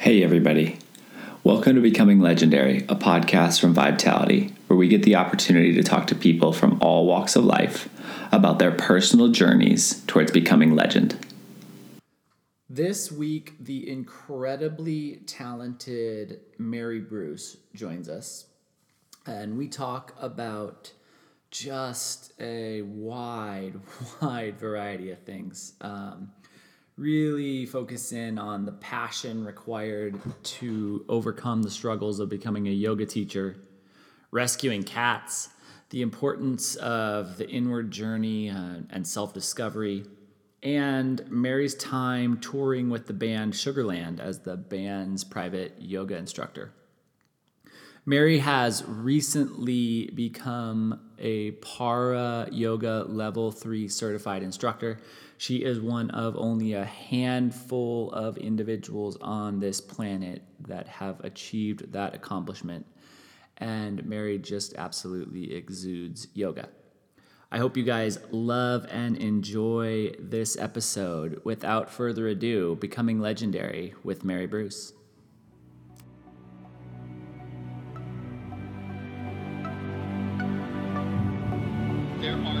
Hey, everybody. Welcome to Becoming Legendary, a podcast from Vitality, where we get the opportunity to talk to people from all walks of life about their personal journeys towards becoming legend. This week, the incredibly talented Mary Bruce joins us, and we talk about just a wide, wide variety of things. Um, really focus in on the passion required to overcome the struggles of becoming a yoga teacher, rescuing cats, the importance of the inward journey uh, and self discovery, and Mary's time touring with the band Sugarland as the band's private yoga instructor. Mary has recently become a Para Yoga Level 3 certified instructor. She is one of only a handful of individuals on this planet that have achieved that accomplishment. And Mary just absolutely exudes yoga. I hope you guys love and enjoy this episode. Without further ado, Becoming Legendary with Mary Bruce. There are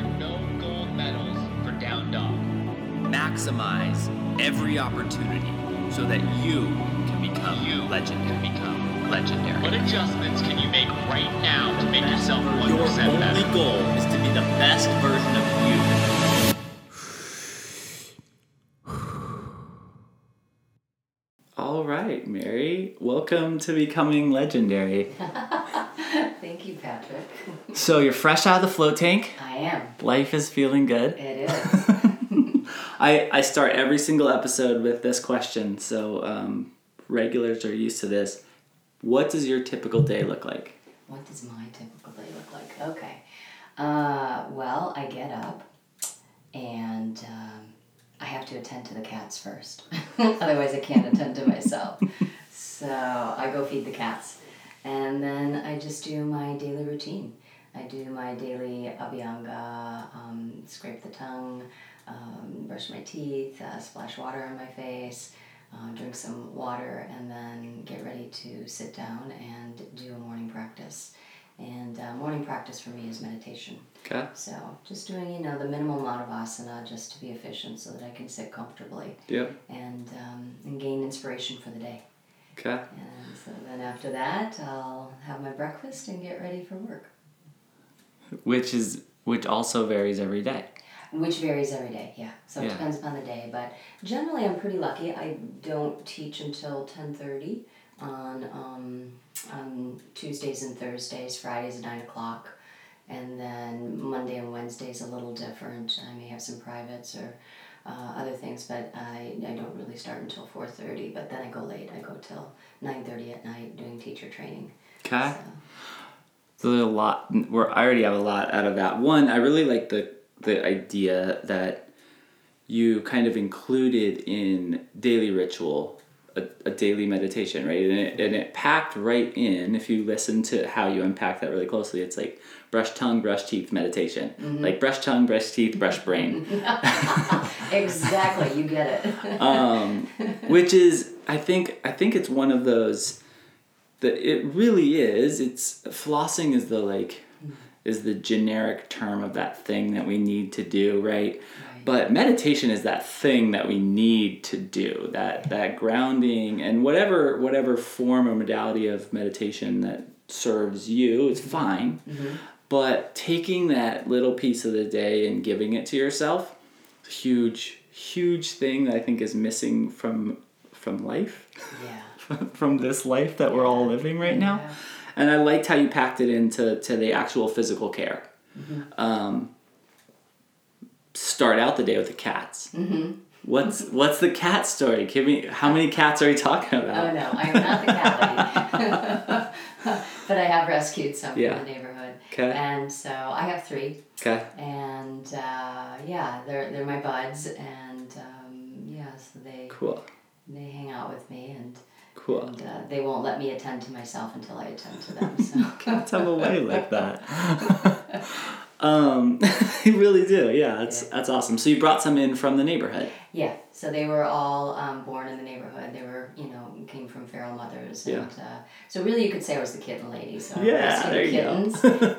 maximize every opportunity so that you can become You legendary. can become legendary. What adjustments can you make right now to make yourself 1% better? Your only better? goal is to be the best version of you. All right, Mary, welcome to Becoming Legendary. Thank you, Patrick. So, you're fresh out of the float tank, I am. life is feeling good. It is. I, I start every single episode with this question, so um, regulars are used to this. What does your typical day look like? what does my typical day look like? Okay. Uh, well, I get up and um, I have to attend to the cats first. Otherwise, I can't attend to myself. so I go feed the cats. And then I just do my daily routine. I do my daily abhyanga, um, scrape the tongue, um, brush my teeth, uh, splash water on my face, uh, drink some water, and then get ready to sit down and do a morning practice. And uh, morning practice for me is meditation. Okay. So just doing, you know, the minimal amount of asana just to be efficient so that I can sit comfortably Yep. and, um, and gain inspiration for the day. Okay. And so then after that, I'll have my breakfast and get ready for work, Which is which also varies every day. Which varies every day. Yeah, so it Yeah. depends upon the day. But generally, I'm pretty lucky. I don't teach until ten thirty on um, on Tuesdays and Thursdays. Fridays at nine o'clock, and then Monday and Wednesdays a little different. I may have some privates or. Uh, other things, but I, I don't really start until four thirty. But then I go late. I go till nine thirty at night doing teacher training. Okay. So. So there's a lot. Where I already have a lot out of that. One, I really like the the idea that you kind of included in daily ritual a, a daily meditation, right? And it, and it packed right in. If you listen to how you unpack that really closely, it's like brush tongue, brush teeth, meditation. Like brush tongue, brush teeth, brush brain. exactly, you get it. um, which is I think I think it's one of those that it really is. It's flossing is the like is the generic term of that thing that we need to do, right? Right. But meditation is that thing that we need to do. That that grounding and whatever whatever form or modality of meditation that serves you, it's fine. Mm-hmm. But taking that little piece of the day and giving it to yourself, huge huge thing that I think is missing from from life yeah. from this life that we're all living right now. And I liked how you packed it into to the actual physical care. Mm-hmm. Um, start out the day with the cats. Mm-hmm. What's what's the cat story? Give me how many cats are we talking about? Oh no, I'm not the cat lady. but I have rescued some Yeah. from the neighborhood. Okay. And so I have three. Okay. And uh, yeah, they're, they're my buds. And um, yeah, so they, Cool. they hang out with me. And, Cool. and uh, they won't let me attend to myself until I attend to them. So Cats have a way like that. um, they really do. Yeah, that's Yeah. that's awesome. So you brought some in from the neighborhood. Yeah, so they were all um, born in the neighborhood. They were, you know, came from feral mothers. Yeah. And uh, so really you could say I was the kitten lady. So Yeah, there you go.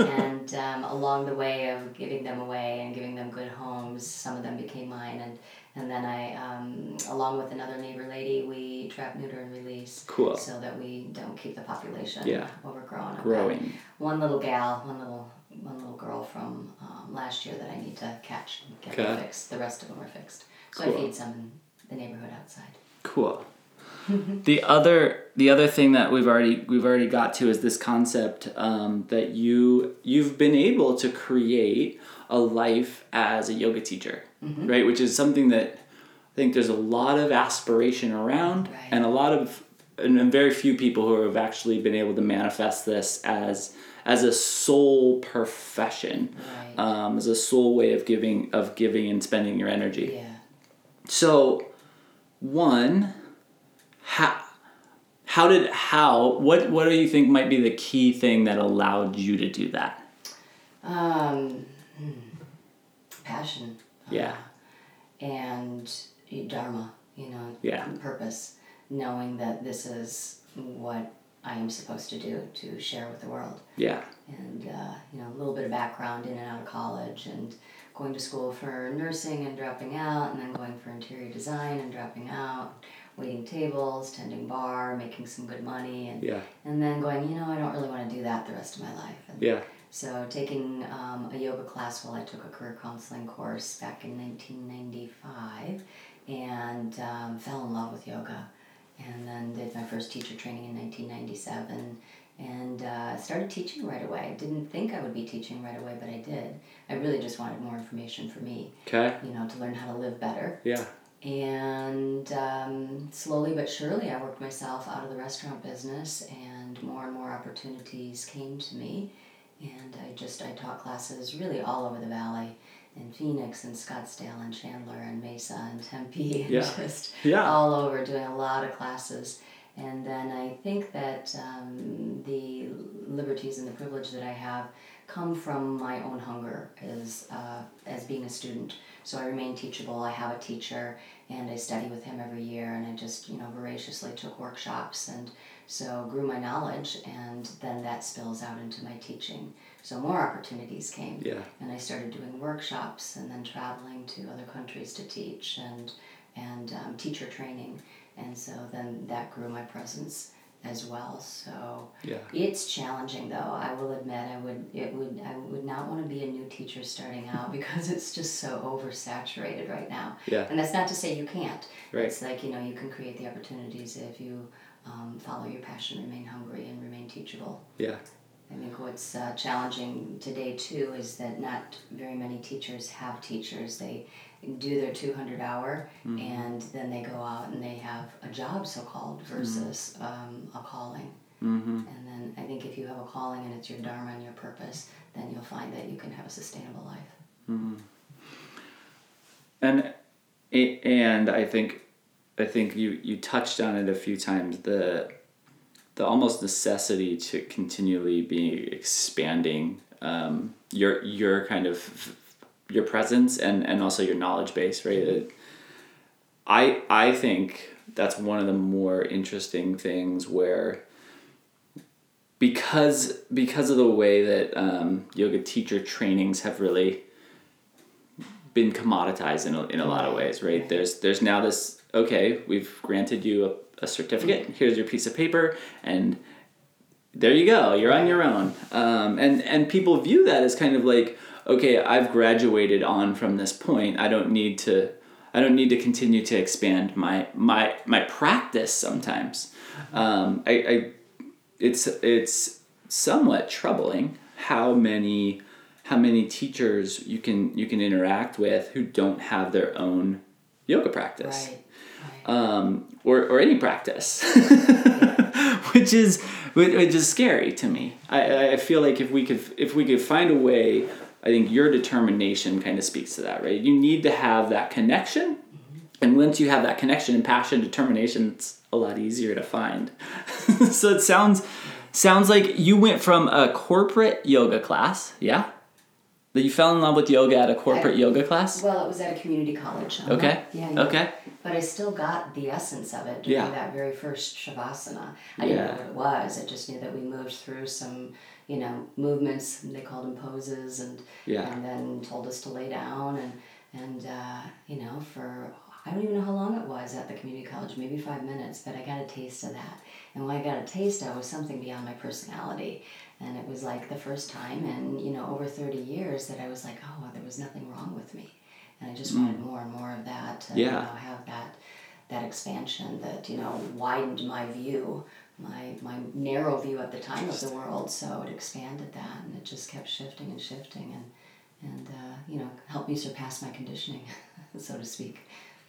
and um, along the way of giving them away and giving them good homes, some of them became mine. And, and then I, um, along with another neighbor lady, we trap, neuter, and release. Cool. So that we don't keep the population Yeah. overgrown. I've Growing. One little gal, one little one little girl from um, last year that I need to catch and get Okay. fixed. The rest of them are fixed. So Cool. I feed some in the neighborhood outside. Cool. the other the other thing that we've already we've already got to is this concept um, that you you've been able to create a life as a yoga teacher, right? Which is something that I think there's a lot of aspiration around, Right. and a lot of and and very few people who have actually been able to manifest this as as a sole profession, Right. um, as a sole way of giving of giving and spending your energy. Yeah. So, one, how how did how what what do you think might be the key thing that allowed you to do that? Um, hmm, passion. Yeah. And dharma. You know. Yeah. Purpose. Knowing that this is what I am supposed to do to share with the world. Yeah. and uh, you know a little bit of background in and out of college and going to school for nursing and dropping out and then going for interior design and dropping out waiting tables tending bar making some good money and Yeah. and then going you know i don't really want to do that the rest of my life and Yeah. So taking um, a yoga class while i took a career counseling course back in 1995 and um, fell in love with yoga and then did my first teacher training in 1997 and uh, started teaching right away. I didn't think I would be teaching right away, but I did. I really just wanted more information for me, Okay. you know, to learn how to live better. Yeah. And um, slowly but surely, I worked myself out of the restaurant business, and more and more opportunities came to me. And I just I taught classes really all over the valley, in Phoenix and Scottsdale and Chandler and Mesa and Tempe, and Yeah. just Yeah. all over doing a lot of classes. And then I think that um, the liberties and the privilege that I have come from my own hunger as, uh, as being a student. So I remain teachable. I have a teacher and I study with him every year and I just, you know, voraciously took workshops and so grew my knowledge and then that spills out into my teaching. So more opportunities came Yeah. and I started doing workshops and then traveling to other countries to teach and and um, teacher training, and so then that grew my presence as well. So Yeah. it's challenging though. I will admit I would it would I would not want to be a new teacher starting out because it's just so oversaturated right now. Yeah. And that's not to say you can't. Right. It's like you know you can create the opportunities if you um, follow your passion, remain hungry, and remain teachable. Yeah. I think what's uh, challenging today too is that not very many teachers have teachers. They do their 200 hour and then they go out and they have a job so called versus um, a calling. Mm-hmm. And then I think if you have a calling and it's your dharma and your purpose, then you'll find that you can have a sustainable life. And and I think I think you you touched on it a few times the the almost necessity to continually be expanding um, your your kind of your presence and and also your knowledge base right? It- I I think that's one of the more interesting things where because because of the way that um, yoga teacher trainings have really been commoditized in a, in a lot of ways right? There's there's now this okay we've granted you a, a certificate here's your piece of paper and there you go you're on your own. Um, and and people view that as kind of like okay i've graduated on from this point i don't need to i don't need to continue to expand my my my practice sometimes. Um, I, I it's it's somewhat troubling how many how many teachers you can you can interact with who don't have their own yoga practice. Right. Um, or, or any practice, which is which which is scary to me. I, I feel like if we could if we could find a way, I think your determination kind of speaks to that, right? You need to have that connection, and once you have that connection and passion, determination, it's a lot easier to find. so it sounds sounds like you went from a corporate yoga class, yeah, That you fell in love with yoga at a corporate I- yoga class? Well, it was at a community college. uh-huh. Okay. Yeah, yeah. Okay. But I still got the essence of it during Yeah. that very first shavasana. I didn't know what it was. I just knew that we moved through some, you know, movements. They called them poses, and Yeah. and then told us to lay down and and uh, you know for I don't even know how long it was at the community college, maybe five minutes, but I got a taste of that. And when I got a taste, of it was something beyond my personality. And it was like the first time in, you know, over 30 years that I was like, oh, there was nothing wrong with me. And I just wanted more and more of that to, you Yeah. know, have that that expansion that, you know, widened my view, my, my narrow view at the time of the world. So it expanded that and it just kept shifting and shifting and, and uh, you know, helped me surpass my conditioning, so to speak.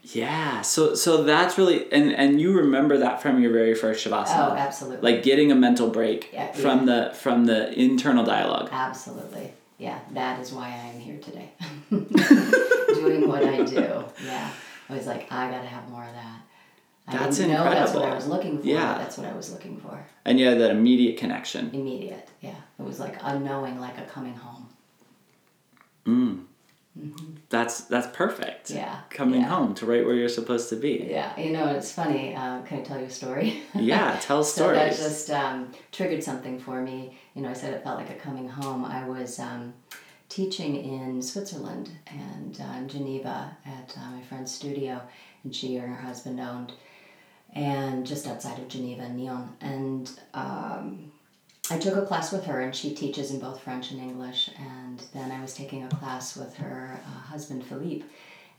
Yeah. So so that's really and and you remember that from your very first shavasana. Oh, absolutely. Like getting a mental break Yeah, from the from the internal dialogue. Absolutely. Yeah, that is why I am here today. Doing what I do. Yeah. I was like, I gotta have more of that. I That's didn't know that's what I was looking for. Yeah. That's what I was looking for. And you had that immediate connection. Immediate. Yeah. It was like unknowing, like a coming home. Mm. That's that's perfect. Yeah, Coming yeah. home to right where you're supposed to be. Yeah. You know, it's funny. Uh, can I tell you a story? Yeah, tell So that stories. just um, triggered something for me. You know, I said it felt like a coming home. I was um, teaching in Switzerland and uh, in Geneva at uh, my friend's studio, and she and her husband owned, and just outside of Geneva, Nyon. And um, I took a class with her, and she teaches in both French and English. And then I was taking a class with her uh, husband, Philippe.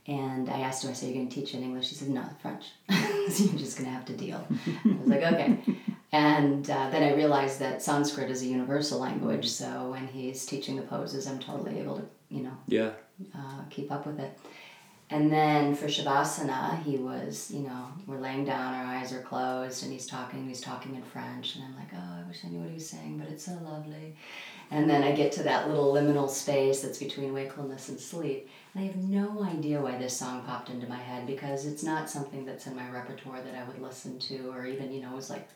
And I asked her, I said, You're going to teach in English? She said, No, French. so you're just going to have to deal. I was like, Okay. And uh, then I realized that Sanskrit is a universal language. So when he's teaching the poses, I'm totally able to, you know, yeah. uh, keep up with it. And then for Shavasana, he was, you know, we're laying down, our eyes are closed, and he's talking, he's talking in French. And I'm like, oh, I wish I knew what he was saying, but it's so lovely. And then I get to that little liminal space that's between wakefulness and sleep. And I have no idea why this song popped into my head because it's not something that's in my repertoire that I would listen to, or even, you know, it was like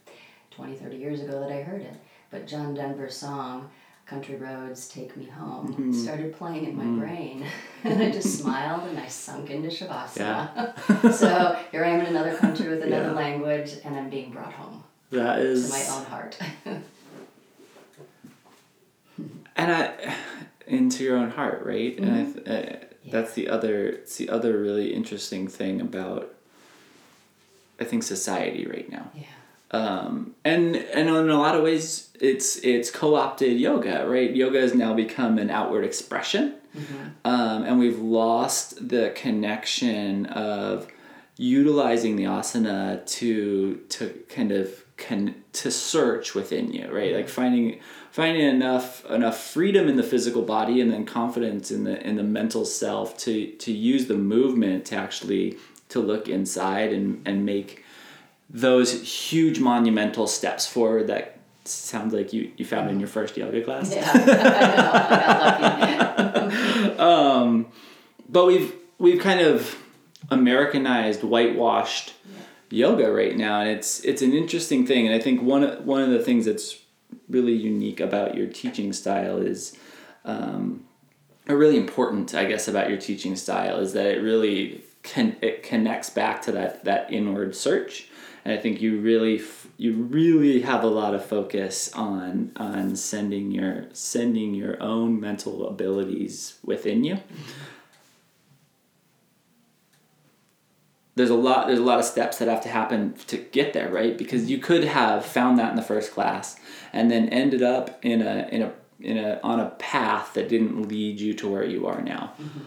20, 30 years ago that I heard it. But John Denver's song, Country Roads Take Me Home, mm-hmm. started playing in my mm. brain. and I just smiled and I sunk into Shavasana. so here I am in another country with another Yeah. language and I'm being brought home That to my own heart. and I into your own heart, right? And I mm-hmm. th- uh, that's the other it's the other really interesting thing about I think society right now. yeah. Um, and and in a lot of ways it's it's co-opted yoga right? Yoga has now become an outward expression. Um, and we've lost the connection of utilizing the asana to to kind of con- to search within you right? Like finding finding enough enough freedom in the physical body and then confidence in the in the mental self to to use the movement to actually to look inside and and make those huge monumental steps forward that sounds like you, you found in your first yoga class. Yeah, I know. I got lucky. But we've we've kind of Americanized, whitewashed yoga right now, and it's it's an interesting thing. And I think one of- one of the things that's really unique about your teaching style is, um, or really important, I guess, about your teaching style is that it really can it connects back to that that inward search. And I think you really you really have a lot of focus on on sending your sending your own mental abilities within you. There's a lot there's a lot of steps that have to happen to get there, right? Because you could have found that in the first class and then ended up in a in a in a on a path that didn't lead you to where you are now. Mm-hmm.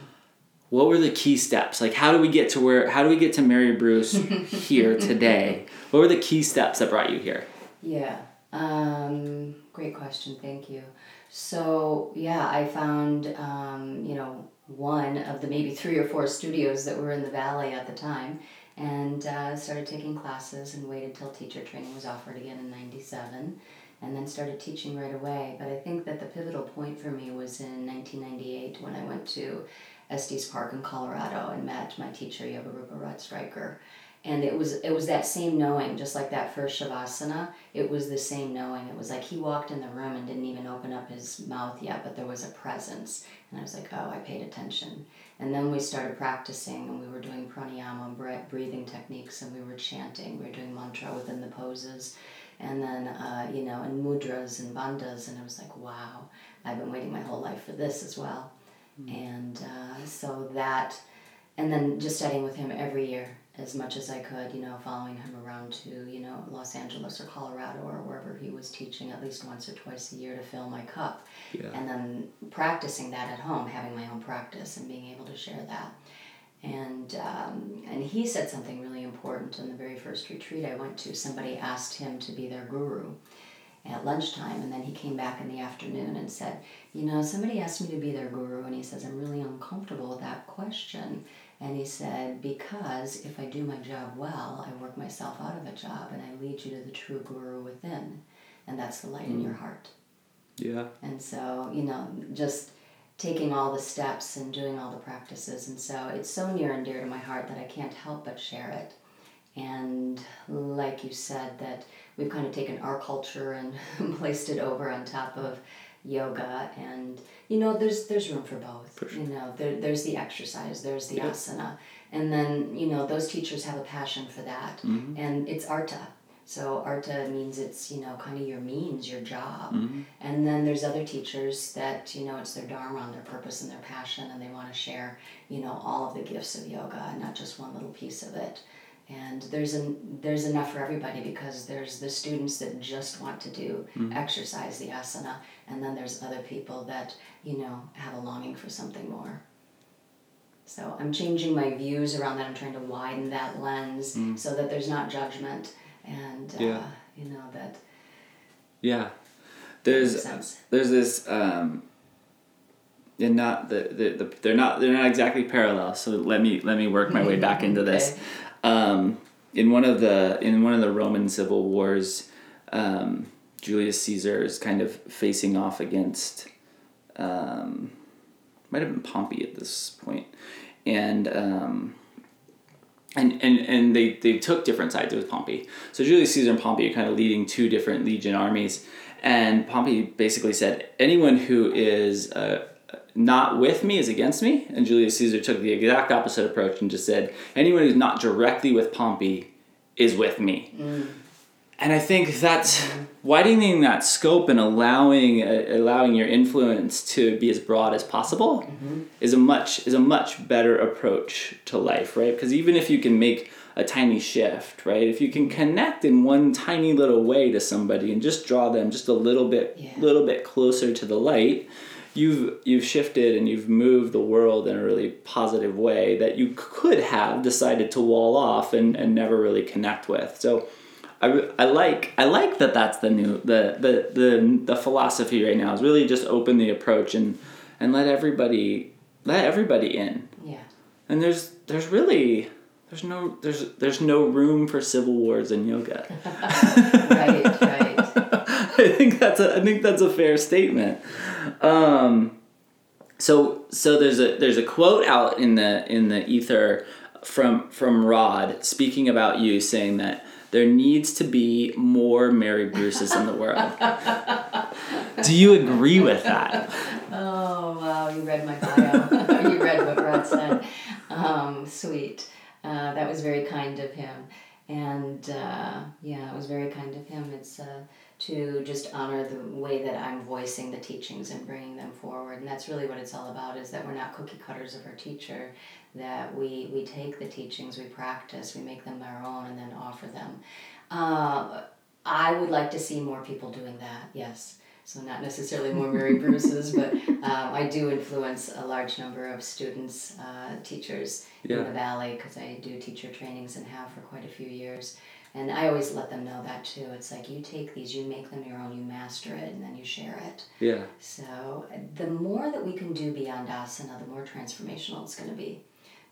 What were the key steps? Like how do we get to where how do we get to Mary Bruce here today? What were the key steps that brought you here? Yeah. Um, great question. Thank you. So yeah, I found um, you know one of the maybe three or four studios that were in the valley at the time, and uh, started taking classes and waited till teacher training was offered again in '97, and then started teaching right away. But I think that the pivotal point for me was in 1998 when I went to Estes Park in Colorado and met my teacher Yoga Rupa Rod Stryker. and it was it was that same knowing just like that first shavasana it was the same knowing. It was like he walked in the room and didn't even open up his mouth yet but there was a presence. And i was like oh i paid attention. And then we started practicing and we were doing pranayama breathing techniques and we were chanting. We were doing mantra within the poses. And then uh, you know and mudras and bandhas and i was like wow i've been waiting my whole life for this as well. And uh, so that and then just studying with him every year as much as I could, you know, following him around to, you know, Los Angeles or Colorado or wherever he was teaching at least once or twice a year to fill my cup. Yeah. And then practicing that at home, having my own practice and being able to share that. And um, and he said something really important in the very first retreat I went to. Somebody asked him to be their guru at lunchtime, and then he came back in the afternoon and said, "You know, somebody asked me to be their guru," and he says, "I'm really uncomfortable with that question." And he said, Because if I do my job well, I work myself out of a job and I lead you to the true guru within. And that's the light mm. in your heart. Yeah. And so, you know, just taking all the steps and doing all the practices. And so it's so near and dear to my heart that I can't help but share it. And like you said, that we've kind of taken our culture and placed it over on top of yoga and you know there's there's room for both for sure. you know there, there's the exercise there's the yeah. asana and then you know those teachers have a passion for that mm-hmm. and it's artha so artha means it's you know kind of your means your job mm-hmm. and then there's other teachers that you know it's their dharma and their purpose and their passion and they want to share you know all of the gifts of yoga and not just one little piece of it and there's an there's enough for everybody because there's the students that just want to do mm-hmm. exercise the asana and then there's other people that you know have a longing for something more so i'm changing my views around that i'm trying to widen that lens mm. so that there's not judgment and uh, yeah. you know that yeah there's there's this um and not the, the, the they're not they're not exactly parallel so let me let me work my way back into this. Um, in one of the in one of the Roman civil wars, um, Julius Caesar is kind of facing off against, um, might have been Pompey at this point, and um, and and and they they took different sides with Pompey. So Julius Caesar and Pompey are kind of leading two different legion armies, and Pompey basically said anyone who is uh, not with me is against me. And Julius Caesar took the exact opposite approach and just said, anyone who's not directly with Pompey is with me. Mm. And I think that's mm. widening that scope and allowing uh, allowing your influence to be as broad as possible mm-hmm. is a much is a much better approach to life, right? Because even if you can make a tiny shift, right? If you can connect in one tiny little way to somebody and just draw them just a little bit yeah. little bit closer to the light, you've you've shifted and you've moved the world in a really positive way that you could have decided to wall off and, and never really connect with. So I, I like I like that that's the new the, the the the philosophy right now is really just open the approach and and let everybody let everybody in. Yeah. And there's there's really there's no there's there's no room for civil wars in yoga. Right right I think that's a I think that's a fair statement. Um, so so there's a there's a quote out in the in the ether from from Rod speaking about you saying that there needs to be more Mary Bruces in the world. Do you agree with that? Oh wow! You read my bio. you read what Rod said. Um, sweet. Uh, that was very kind of him, and uh, yeah, it was very kind of him. It's. Uh, to just honor the way that I'm voicing the teachings and bringing them forward. And that's really what it's all about is that we're not cookie cutters of our teacher, that we, we take the teachings, we practice, we make them our own, and then offer them. Uh, I would like to see more people doing that, yes. So, not necessarily more Mary Bruces, but um, I do influence a large number of students, uh, teachers yeah. in the Valley, because I do teacher trainings and have for quite a few years. And I always let them know that too. It's like you take these, you make them your own, you master it, and then you share it. Yeah. So the more that we can do beyond asana, the more transformational it's going to be.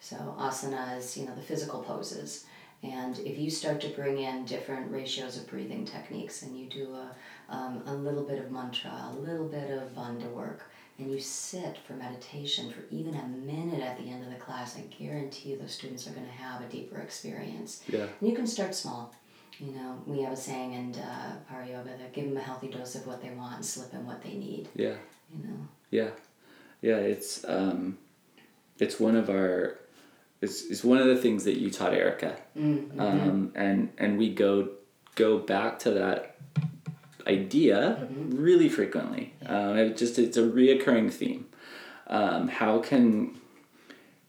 So asana is, you know, the physical poses. And if you start to bring in different ratios of breathing techniques and you do a, um, a little bit of mantra, a little bit of bandha work, and you sit for meditation for even a minute at the end of the class, I guarantee you those students are going to have a deeper experience. Yeah. And you can start small. You know, we have a saying in uh, Para Yoga that give them a healthy dose of what they want and slip in what they need. Yeah. You know. Yeah, yeah. It's um, it's one of our, it's, it's one of the things that you taught Erica, Mm-hmm. um, and and we go go back to that idea Mm-hmm. really frequently. Um, it just it's a reoccurring theme. Um, how can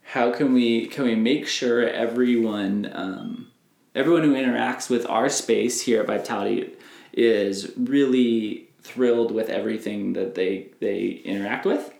how can we can we make sure everyone um, everyone who interacts with our space here at Vitality is really thrilled with everything that they they interact with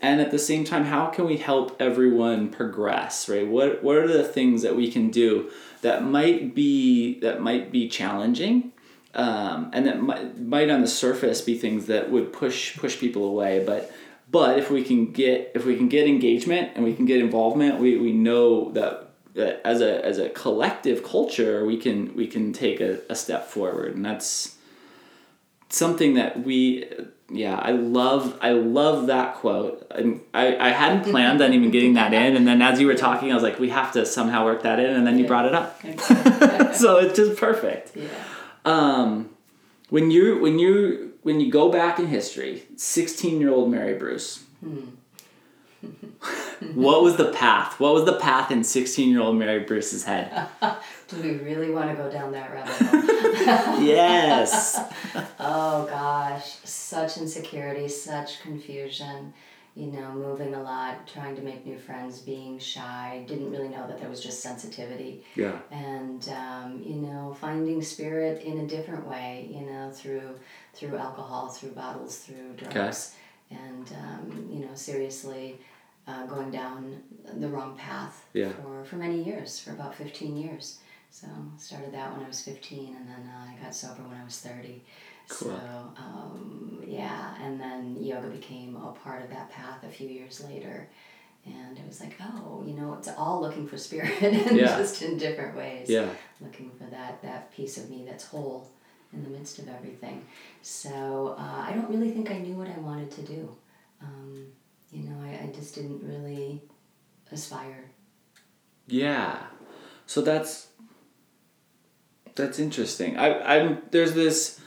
and at the same time how can we help everyone progress right what what are the things that we can do that might be that might be challenging um, and that might, might on the surface be things that would push push people away but but if we can get if we can get engagement and we can get involvement we, we know that, that as a as a collective culture we can we can take a, a step forward. And that's something that we yeah i love i love that quote. And i, I hadn't planned on even getting that in. And then as you were talking i was like we have to somehow work that in. And then you brought it up. So it's just perfect. Yeah. Um, when you when you when you go back in history 16 year old mary bruce. What was the path? What was the path in 16 year old mary bruce's head? Do we really want to go down that rabbit hole? yes. Oh gosh, such insecurity, such confusion. You know, moving a lot, trying to make new friends, being shy. Didn't really know that there was just sensitivity. yeah and um, you know finding spirit in a different way you know through through alcohol through bottles through drugs okay. and um, you know seriously uh, going down the wrong path Yeah. for, for many years for about 15 years so started that when i was 15 and then uh, i got sober when i was 30 Cool. so um, yeah and then yoga became a part of that path a few years later and it was like oh you know it's all looking for spirit and Yeah. just in different ways yeah looking for that that piece of me that's whole in the midst of everything so uh, i don't really think i knew what i wanted to do um, you know I, I just didn't really aspire Yeah. So that's that's interesting. I I'm there's this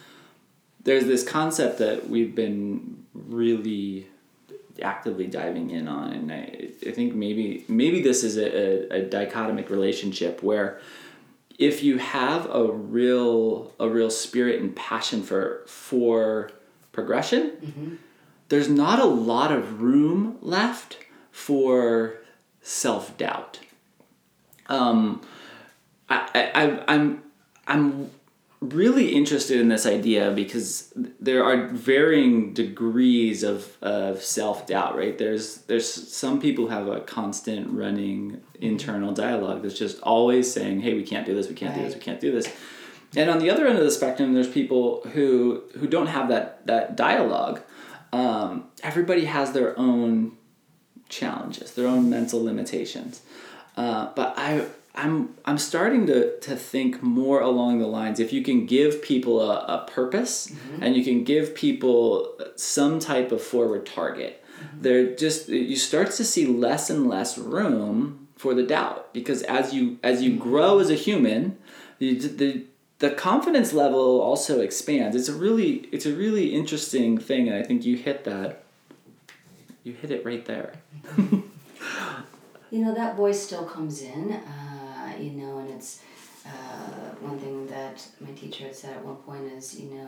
there's this concept that we've been really actively diving in on and I, I think maybe maybe this is a, a, a dichotomic relationship where if you have a real a real spirit and passion for for progression there's not a lot of room left for self-doubt. Um, I, I- I'm, I'm really interested in this idea because there are varying degrees of, of self-doubt right? There's there's some people who have a constant running internal dialogue that's just always saying hey we can't do this we can't do this we can't do this. And on the other end of the spectrum there's people who who don't have that that dialogue. Um, everybody has their own challenges, their own mental limitations. Uh, but I, I'm, I'm starting to, to think more along the lines if you can give people a, a purpose mm-hmm. and you can give people some type of forward target, mm-hmm. they're just you start to see less and less room for the doubt because as you as you mm-hmm. grow as a human, the, the the confidence level also expands. It's a really it's a really interesting thing, and I think you hit that. You hit it right there. you know that voice still comes in uh, you know and it's uh, one thing that my teacher had said at one point is you know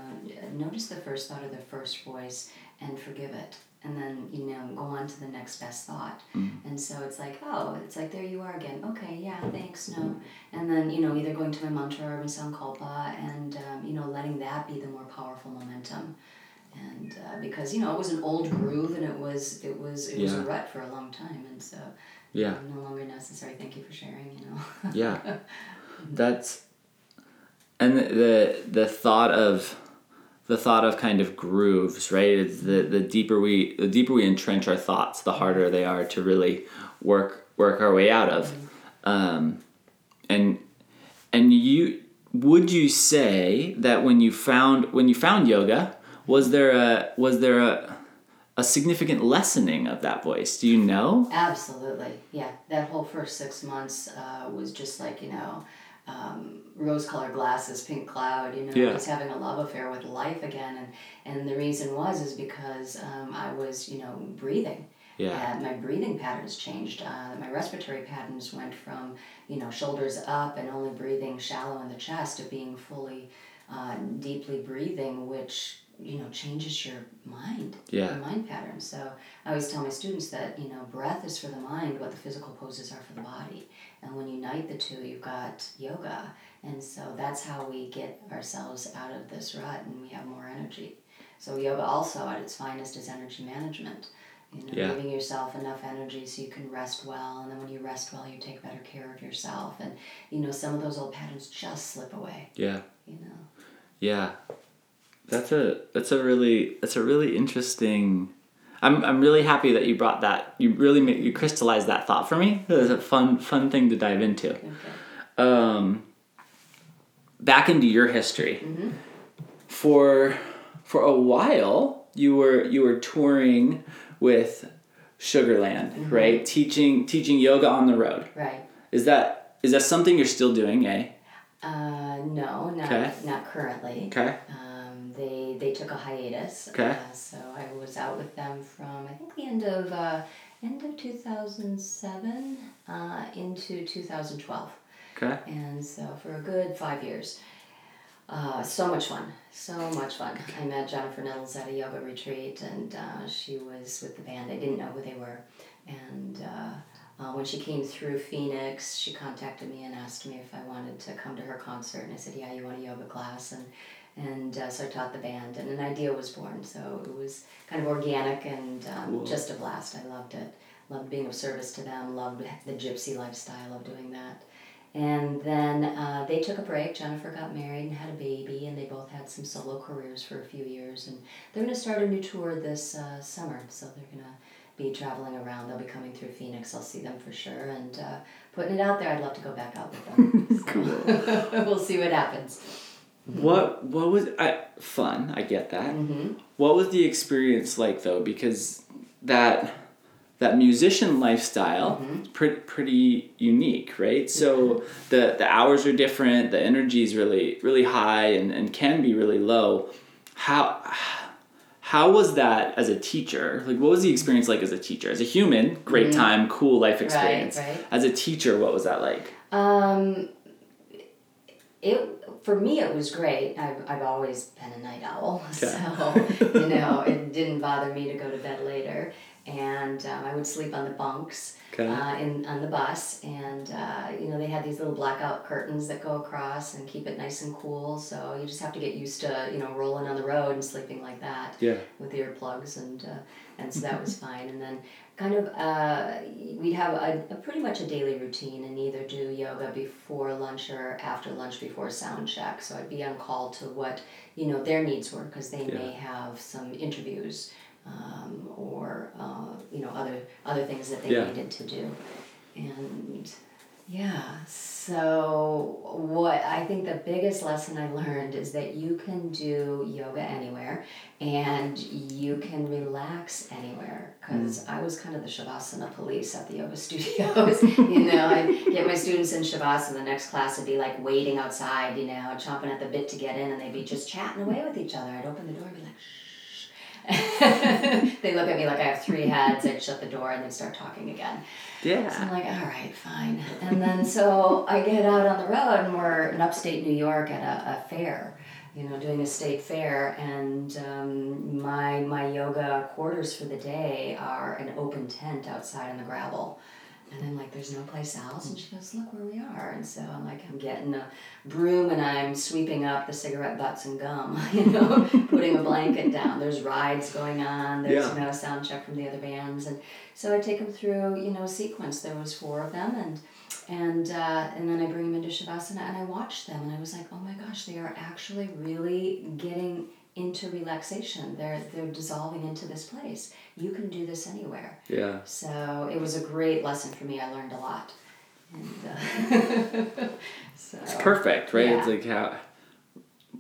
notice the first thought or the first voice and forgive it. And then you know go on to the next best thought. And so it's like oh it's like there you are again. Okay yeah thanks no. And then you know either going to my mantra or my sankalpa and um, you know letting that be the more powerful momentum. And uh, because you know it was an old groove and it was it was it was a rut for a long time. And so Yeah. no longer necessary. Thank you for sharing. You know. Yeah. That's and the the thought of the thought of kind of grooves, right? It's the the deeper we the deeper we entrench our thoughts, the harder they are to really work work our way out of. Um, and and you would you say that when you found when you found yoga, was there a was there a a significant lessening of that voice. Do you know? Absolutely, yeah. That whole first six months uh, was just like you know, um, rose-colored glasses, pink cloud. You know, Yeah. just having a love affair with life again, and and the reason was is because um, I was you know breathing. Yeah. And my breathing patterns changed. Uh, my respiratory patterns went from you know shoulders up and only breathing shallow in the chest to being fully uh, deeply breathing, which you know changes your mind Yeah. your mind patterns so i always tell my students that you know breath is for the mind what the physical poses are for the body. And when you unite the two you've got yoga. And so that's how we get ourselves out of this rut and we have more energy. So yoga also at its finest is energy management. You know Yeah. giving yourself enough energy so you can rest well. And then when you rest well you take better care of yourself. And you know some of those old patterns just slip away. Yeah. you know? Yeah. That's a that's a really that's a really interesting I'm, I'm really happy that you brought that you really made, you crystallized that thought for me. It was a fun fun thing to dive into. okay um, back into your history. Mm-hmm. For for a while, you were you were touring with Sugarland, Mm-hmm. right? Teaching teaching yoga on the road. right Is that is that something you're still doing? Eh? Uh, no, not Okay. not currently. Okay. Um, they they took a hiatus. Okay. Uh, so I was out with them from I think the end of uh, end of two thousand seven uh, into two thousand twelve, Okay. and so for a good five years. Uh, so much fun, so much fun. I met Jennifer Nettles at a yoga retreat, and uh, she was with the band. I didn't know who they were, and uh, uh, when she came through Phoenix, she contacted me and asked me if I wanted to come to her concert, and I said, "Yeah, you want a yoga class?" and and uh, so I taught the band, and an idea was born. So it was kind of organic and um, Cool. just a blast. I loved it. Loved being of service to them. Loved the gypsy lifestyle of doing that. And then uh, they took a break. Jennifer got married and had a baby, and they both had some solo careers for a few years. And they're going to start a new tour this uh, summer. So they're going to be traveling around. They'll be coming through Phoenix. I'll see them for sure. And uh, putting it out there, I'd love to go back out with them. cool. we'll see what happens. What what was I fun? I get that. Mm-hmm. What was the experience like though? Because that that musician lifestyle Mm-hmm. is pretty pretty unique, right? So the the hours are different. The energy is really really high and, and can be really low. How how was that as a teacher? Like, what was the experience like as a teacher? As a human, great time, cool life experience. Mm-hmm. right. As a teacher, what was that like? Um, it for me it was great. I've I've always been a night owl, so you know it didn't bother me to go to bed later, and um, I would sleep on the bunks. Okay. Uh, in on the bus, and uh, you know they had these little blackout curtains that go across and keep it nice and cool. So you just have to get used to you know rolling on the road and sleeping like that Yeah. with earplugs and uh, and so that was fine and then kind of uh, we'd have a, a pretty much a daily routine and either do yoga before lunch or after lunch before sound check. So i'd be on call to what you know their needs were because they may have some interviews um, or uh, you know other other things that they Yeah. needed to do. And yeah, so what I think the biggest lesson I learned is that you can do yoga anywhere and you can relax anywhere. Because mm. I was kind of the Shavasana police at the yoga studios. you know, I'd get my students in Shavasana, the next class would be like waiting outside, you know, chomping at the bit to get in, and they'd be just chatting away with each other. I'd open the door and be like, shh. they look at me like I have three heads. I'd shut the door and they'd start talking again. So I'm like, all right, fine. And then so I get out on the road and we're in upstate New York at a, a fair, you know, doing a state fair. And um, my, my yoga quarters for the day are an open tent outside on the gravel. And I'm like, there's no place else. And she goes, look where we are. And so I'm like, I'm getting a broom and I'm sweeping up the cigarette butts and gum, you know, putting a blanket down. There's rides going on. There's, Yeah. you know, sound check from the other bands. And so I take them through, you know, a sequence. There was four of them, and and uh, and then I bring them into shavasana, and I watch them, and I was like, oh my gosh, they are actually really getting into relaxation. They're they're dissolving into this place. You can do this anywhere. Yeah. So it was a great lesson for me. I learned a lot. And, uh, so It's perfect, right? It's like how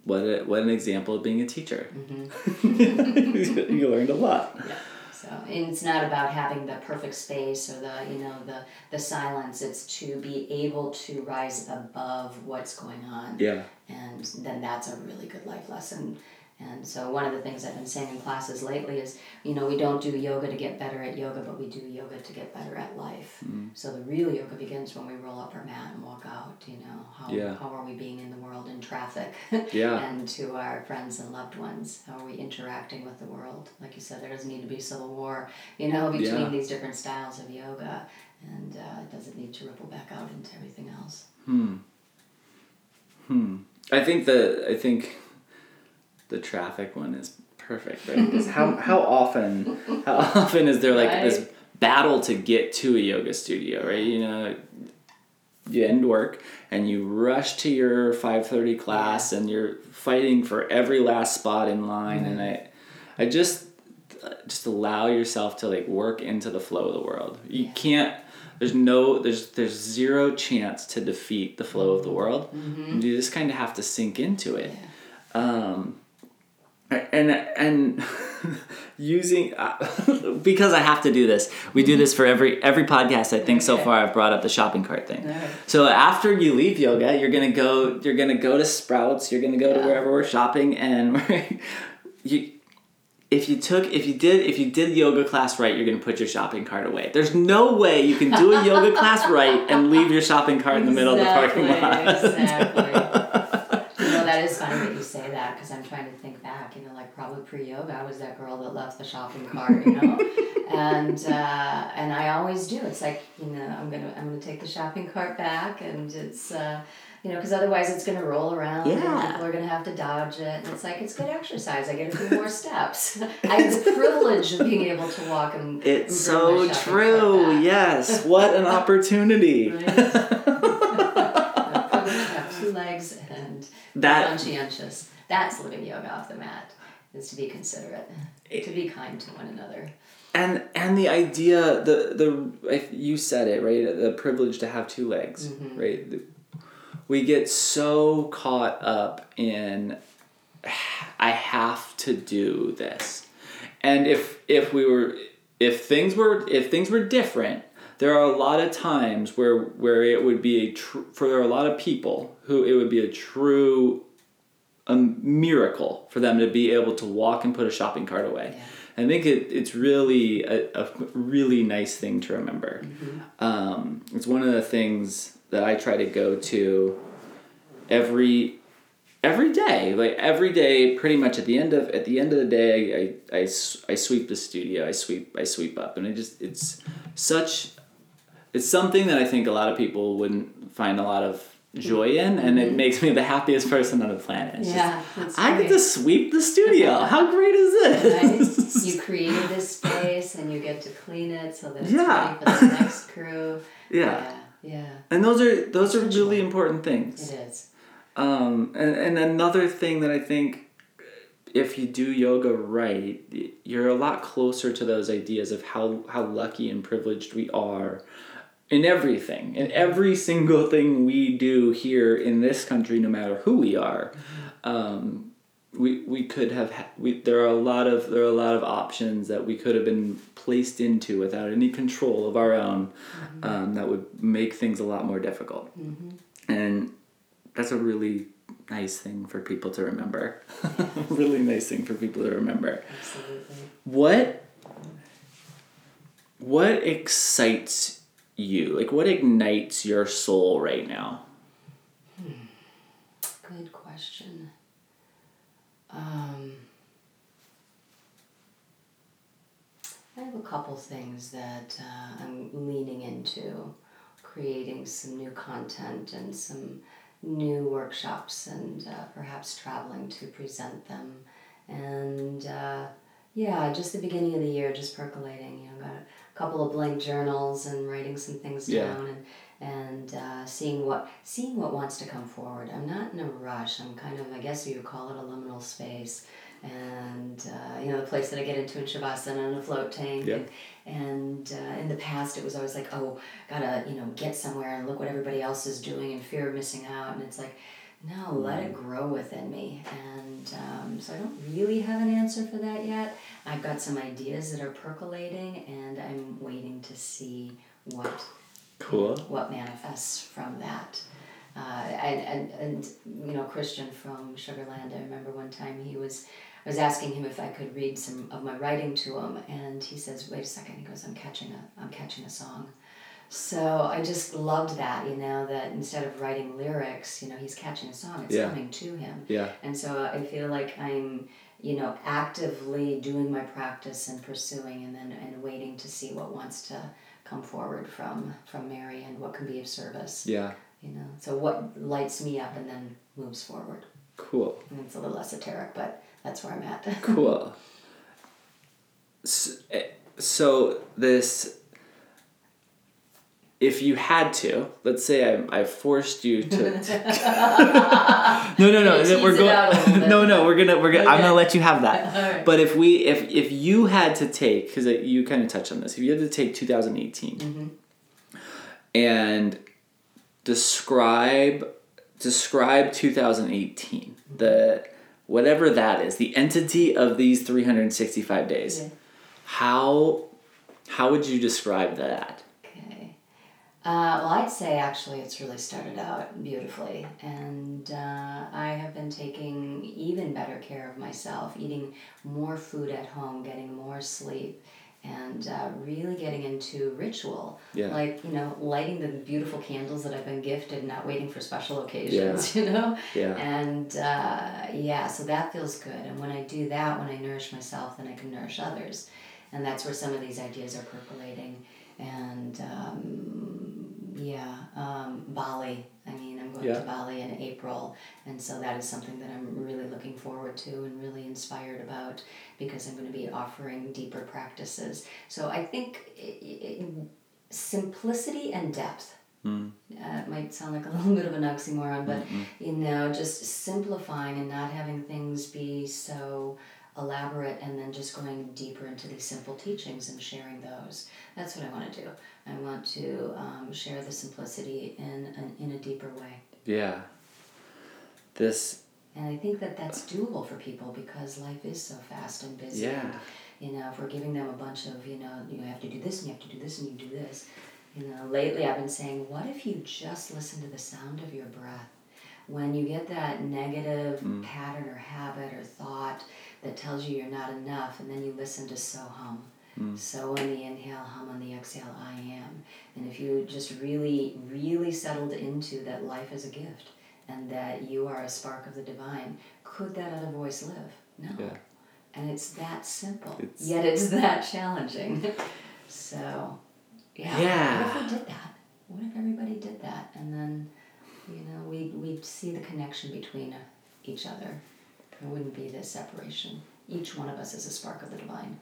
what a, what an example of being a teacher. Mm-hmm. you learned a lot. Yeah. So and it's not about having the perfect space or the you know the the silence. It's to be able to rise above what's going on. Yeah. And then that's a really good life lesson. And so one of the things I've been saying in classes lately is, you know, we don't do yoga to get better at yoga, but we do yoga to get better at life. Mm. So the real yoga begins when we roll up our mat and walk out. You know, how Yeah. how are we being in the world in traffic? Yeah. and to our friends and loved ones, how are we interacting with the world? Like you said, there doesn't need to be civil war, you know, between Yeah. these different styles of yoga, and uh, it doesn't need to ripple back out into everything else. Hmm. Hmm. I think that, I think the traffic one is perfect, right? Because how how often how often is there like this battle to get to a yoga studio, right? You know, you end work and you rush to your five thirty class and you're fighting for every last spot in line, and I I just just allow yourself to like work into the flow of the world. You Yeah. can't. There's no. There's there's zero chance to defeat the flow of the world. You just kind of have to sink into it. Um, and and using uh, because I have to do this. We do this for every every podcast. I think so far I've brought up the shopping cart thing. Alright. So after you leave yoga, you're gonna go. You're gonna go to Sprouts. You're gonna go to wherever we're shopping, and you. If you took, if you did, if you did yoga class right, you're gonna put your shopping cart away. There's no way you can do a yoga class right and leave your shopping cart in the middle of the parking lot. Exactly. That is funny that you say that because I'm trying to think back. You know, like probably pre-yoga, I was that girl that left the shopping cart. You know, and uh, and I always do. It's like you know, I'm gonna I'm gonna take the shopping cart back, and it's. Uh, you know, because otherwise it's going to roll around and Yeah. people are going to have to dodge it. And it's like, it's good exercise. I get a few more steps. I have the privilege of being able to walk and It's and so true. Yes. What an opportunity. Right? The privilege to have two legs and That- conscientious. That's living yoga off the mat. Is to be considerate, to be kind to one another. and and the idea the the if you said it right the privilege to have two legs Mm-hmm. right we get so caught up in i have to do this and if if we were if things were if things were different there are a lot of times where where it would be a tr- for a lot of people who it would be a true a miracle for them to be able to walk and put a shopping cart away. I think it, it's really a, a really nice thing to remember. Um, it's one of the things that I try to go to every every day. Like every day, pretty much at the end of at the end of the day, I, I, I sweep the studio. I sweep I sweep up, and it just it's such it's something that I think a lot of people wouldn't find a lot of joy in, and it makes me the happiest person on the planet. It's Yeah, that's I get to sweep the studio. How great is this? Right? you created this space and you get to clean it so that it's Yeah. ready for the next crew. Yeah. Yeah, yeah, And those are those are really important things. it is. Um, and, and another thing that I think if you do yoga right, you're a lot closer to those ideas of how, how lucky and privileged we are in everything. In every single thing we do here in this country, no matter who we are. Um, we, we could have ha- we, there are a lot of there are a lot of options that we could have been placed into without any control of our own um, that would make things a lot more difficult and that's a really nice thing for people to remember. really nice thing for people to remember. Absolutely. What what excites you? Like what ignites your soul right now? Good question. Um, I have a couple things that uh, I'm leaning into, creating some new content and some new workshops, and uh, perhaps traveling to present them. And uh, yeah, just the beginning of the year, just percolating. You know, got couple of blank journals and writing some things Yeah. down and and uh, seeing what seeing what wants to come forward. I'm not in a rush. I'm kind of I guess you would call it a liminal space, and uh, you know the place that I get into in shavasana and a float tank. Yeah. And, and uh, in the past, it was always like, oh, gotta you know get somewhere and look what everybody else is doing and fear of missing out. And it's like No, let it grow within me. And um, so I don't really have an answer for that yet. I've got some ideas that are percolating, and I'm waiting to see what Cool. what manifests from that. Uh, and, and, and you know Kristian from Sugarland, I remember one time he was I was asking him if I could read some of my writing to him, and he says, "Wait a second. He goes, "I'm catching a I'm catching a song." So I just loved that, you know, that instead of writing lyrics, you know, he's catching a song. It's Yeah. coming to him. Yeah. And so I feel like I'm, you know, actively doing my practice and pursuing and then and waiting to see what wants to come forward from from Mary and what can be of service. Yeah. You know, so what lights me up and then moves forward. Cool. And it's a little esoteric, but that's where I'm at. Cool. S- eh, So this, if you had to, let's say I, I forced you to. no, no, no. Tease We're going. out a little bit. no, no. We're gonna. We're gonna. I'm gonna let you have that. Alright. But if we, if if you had to take, because you kind of touched on this, if you had to take 2018 Mm-hmm. and describe describe 2018 the whatever that is the entity of these 365 days Yeah. how how would you describe that Okay. Uh, well, I'd say actually it's really started out beautifully, and uh, I have been taking even better care of myself, eating more food at home, getting more sleep, and uh, really getting into ritual. Yeah. Like, you know, lighting the beautiful candles that I've been gifted, not waiting for special occasions, yeah. you know? Yeah. And uh, yeah, so that feels good. And when I do that, when I nourish myself, then I can nourish others. And that's where some of these ideas are percolating. And um, yeah, um, Bali. I mean, I'm going Yeah. to Bali in April. And so that is something that I'm really looking forward to and really inspired about because I'm going to be offering deeper practices. So I think i i simplicity and depth. Uh, it might sound like a little bit of an oxymoron, but you know, just simplifying and not having things be so elaborate and then just going deeper into these simple teachings and sharing those. That's what I want to do. I want to um, share the simplicity in, in, in a deeper way. yeah this And I think that that's doable for people because life is so fast and busy. Yeah. And, you know, if we're giving them a bunch of, you know, you have to do this and you have to do this and you do this. You know, lately I've been saying, what if you just listen to the sound of your breath? When you get that negative pattern or habit or thought that tells you you're not enough, and then you listen to so hum. Mm. So on the inhale, hum on the exhale, I am. And if you just really, really settled into that life is a gift and that you are a spark of the divine, could that other voice live? No. Yeah. And it's that simple. It's- Yet it's that challenging. so, yeah. Yeah. What if we did that? What if everybody did that? And then, you know, we, we'd see the connection between each other. There wouldn't be this separation. Each one of us is a spark of the divine.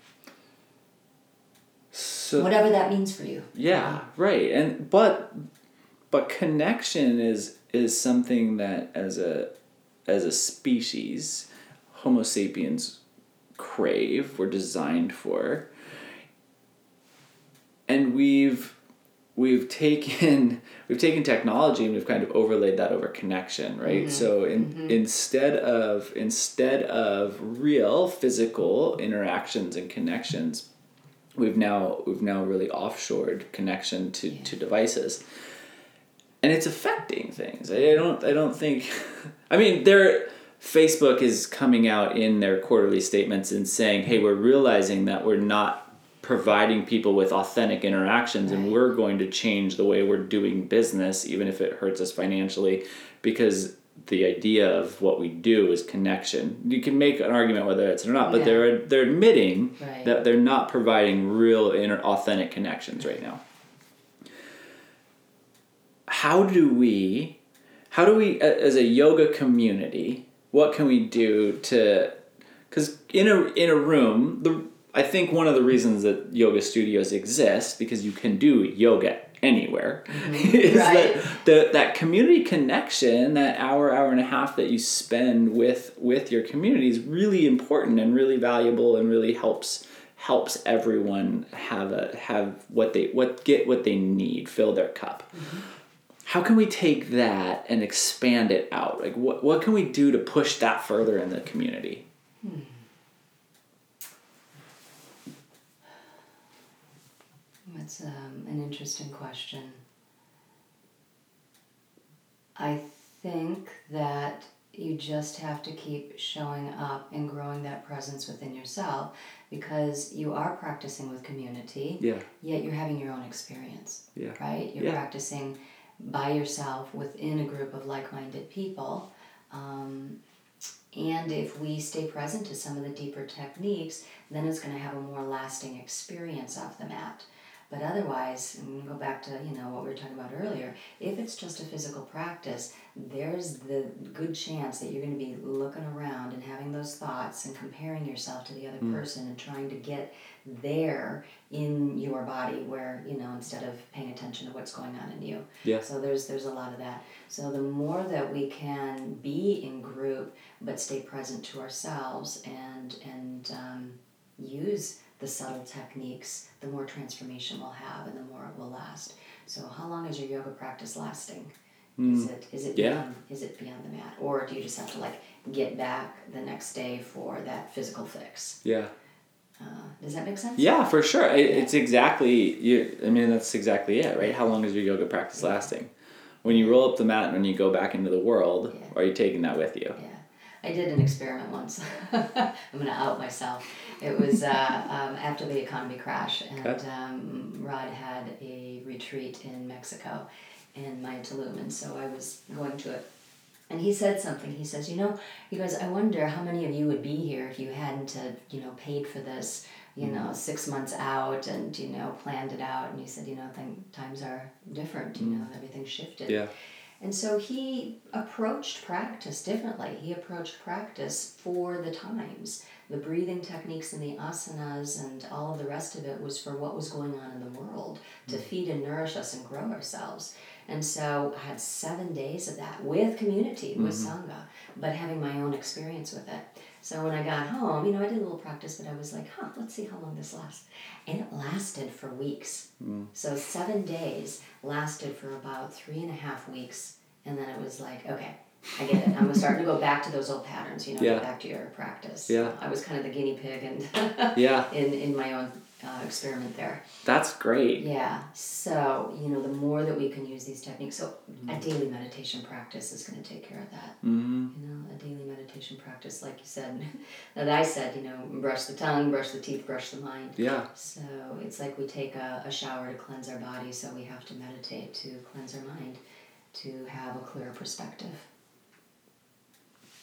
So Whatever that means for you. Yeah, right. And but but connection is is something that as a as a species, Homo sapiens crave, we're designed for. And we've we've taken we've taken technology and we've kind of overlaid that over connection, right? Mm-hmm. So in, mm-hmm. instead of instead of real physical interactions and connections, we've now we've now really offshored connection to, to devices. And it's affecting things. I don't i don't think i mean there facebook is coming out in their quarterly statements and saying hey we're realizing that we're not providing people with authentic interactions and we're going to change the way we're doing business even if it hurts us financially because the idea of what we do is connection you can make an argument whether it's or not but Yeah. they're they're admitting Right. that they're not providing real inner authentic connections right now how do we how do we as a yoga community what can we do to because in a in a room the i think one of the reasons that yoga studios exist because you can do yoga anywhere mm-hmm. is Right. that the, that community connection that hour hour and a half that you spend with with your community is really important and really valuable and really helps helps everyone have a have what they what get what they need fill their cup mm-hmm. how can we take that and expand it out? Like, what, what can we do to push that further in the community? Hmm. That's um, an interesting question. I think that you just have to keep showing up and growing that presence within yourself because you are practicing with community, Yeah. yet you're having your own experience, Yeah. right? You're Yeah. practicing by yourself within a group of like minded people. Um, and if we stay present to some of the deeper techniques, then it's going to have a more lasting experience off the mat. But otherwise, and go back to you know what we were talking about earlier. If it's just a physical practice, there's the good chance that you're going to be looking around and having those thoughts and comparing yourself to the other person and trying to get there in your body where you know instead of paying attention to what's going on in you. Yeah. So there's there's a lot of that. So the more that we can be in group but stay present to ourselves and and um, use the subtle techniques, the more transformation we'll have and the more it will last. So how long is your yoga practice lasting? Is it is it Yeah. beyond is it beyond the mat, or do you just have to like get back the next day for that physical fix? Yeah. Uh, does that make sense? Yeah, for sure. It, it's exactly you. I mean, that's exactly it, right? How long is your yoga practice lasting? When you roll up the mat and when you go back into the world, Yeah. are you taking that with you? I did an experiment once. I'm gonna out myself. It was uh, um, after the economy crash, and Okay. um, Rod had a retreat in Mexico, in my Tulum, and so I was going to it. And he said something. He says, "You know," he goes, "I wonder how many of you would be here if you hadn't, uh, you know, paid for this, you know, six months out, and you know, planned it out." And he said, "You know, thing, times are different. You know, everything's shifted." Yeah. And so he approached practice differently. He approached practice for the times. The breathing techniques and the asanas and all of the rest of it was for what was going on in the world to hmm. feed and nourish us and grow ourselves. And so I had seven days of that with community, with mm-hmm. Sangha, but having my own experience with it. So when I got home, you know, I did a little practice, but I was like, huh, let's see how long this lasts. And it lasted for weeks. Hmm. So seven days lasted for about three and a half weeks. And then it was like, okay, I get it. I'm starting to go back to those old patterns, you know, Yeah. back to your practice. Yeah. I was kind of the guinea pig and Yeah. in, in my own uh, experiment there. That's great. Yeah. So, you know, the more that we can use these techniques, so a daily meditation practice is going to take care of that. Mm-hmm. You know, a daily meditation practice, like you said, that I said, you know, brush the tongue, brush the teeth, brush the mind. Yeah. So it's like we take a, a shower to cleanse our body, so we have to meditate to cleanse our mind, to have a clearer perspective.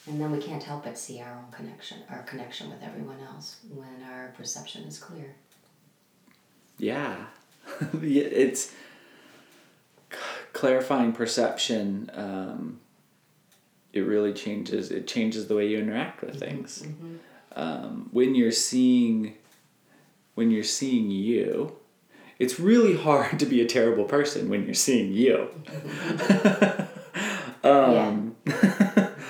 And then we can't help but see our own connection, our connection with everyone else when our perception is clear. Yeah. It's clarifying perception. Um, it really changes. It changes the way you interact with things. Um, when you're seeing, when you're seeing you, it's really hard to be a terrible person when you're seeing you. um,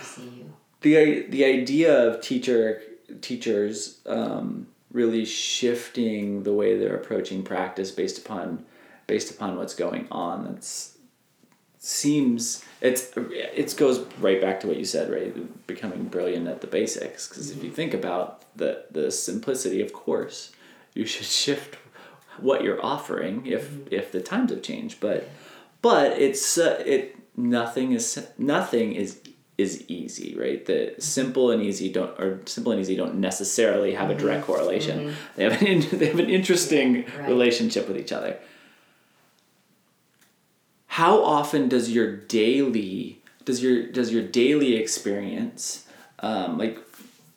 see you. the the idea of teacher teachers um, really shifting the way they're approaching practice based upon based upon what's going on. That's seems it's it goes right back to what you said right? Becoming brilliant at the basics. Because if you think about the the simplicity of course you should shift what you're offering if if the times have changed. But but it's uh, it nothing is nothing is is easy right? The simple and easy don't or simple and easy don't necessarily have a direct correlation. They have an in, they have an interesting Yeah, right. relationship with each other. How often does your daily does your does your daily experience um, like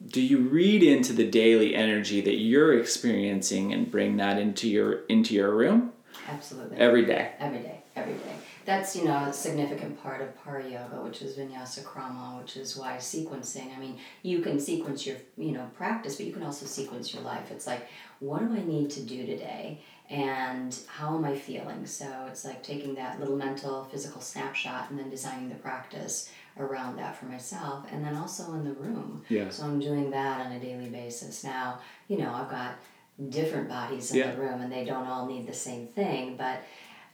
do you read into the daily energy that you're experiencing and bring that into your into your room? Absolutely. every day. Every day, every day. That's, you know, a significant part of Para Yoga, which is Vinyasa Krama, which is why sequencing. I mean, you can sequence your, you know, practice, but you can also sequence your life. It's like, what do I need to do today? And how am I feeling? So it's like taking that little mental, physical snapshot and then designing the practice around that for myself. And then also in the room. Yeah. So I'm doing that on a daily basis. Now, you know, I've got different bodies in Yeah. the room and they don't all need the same thing, but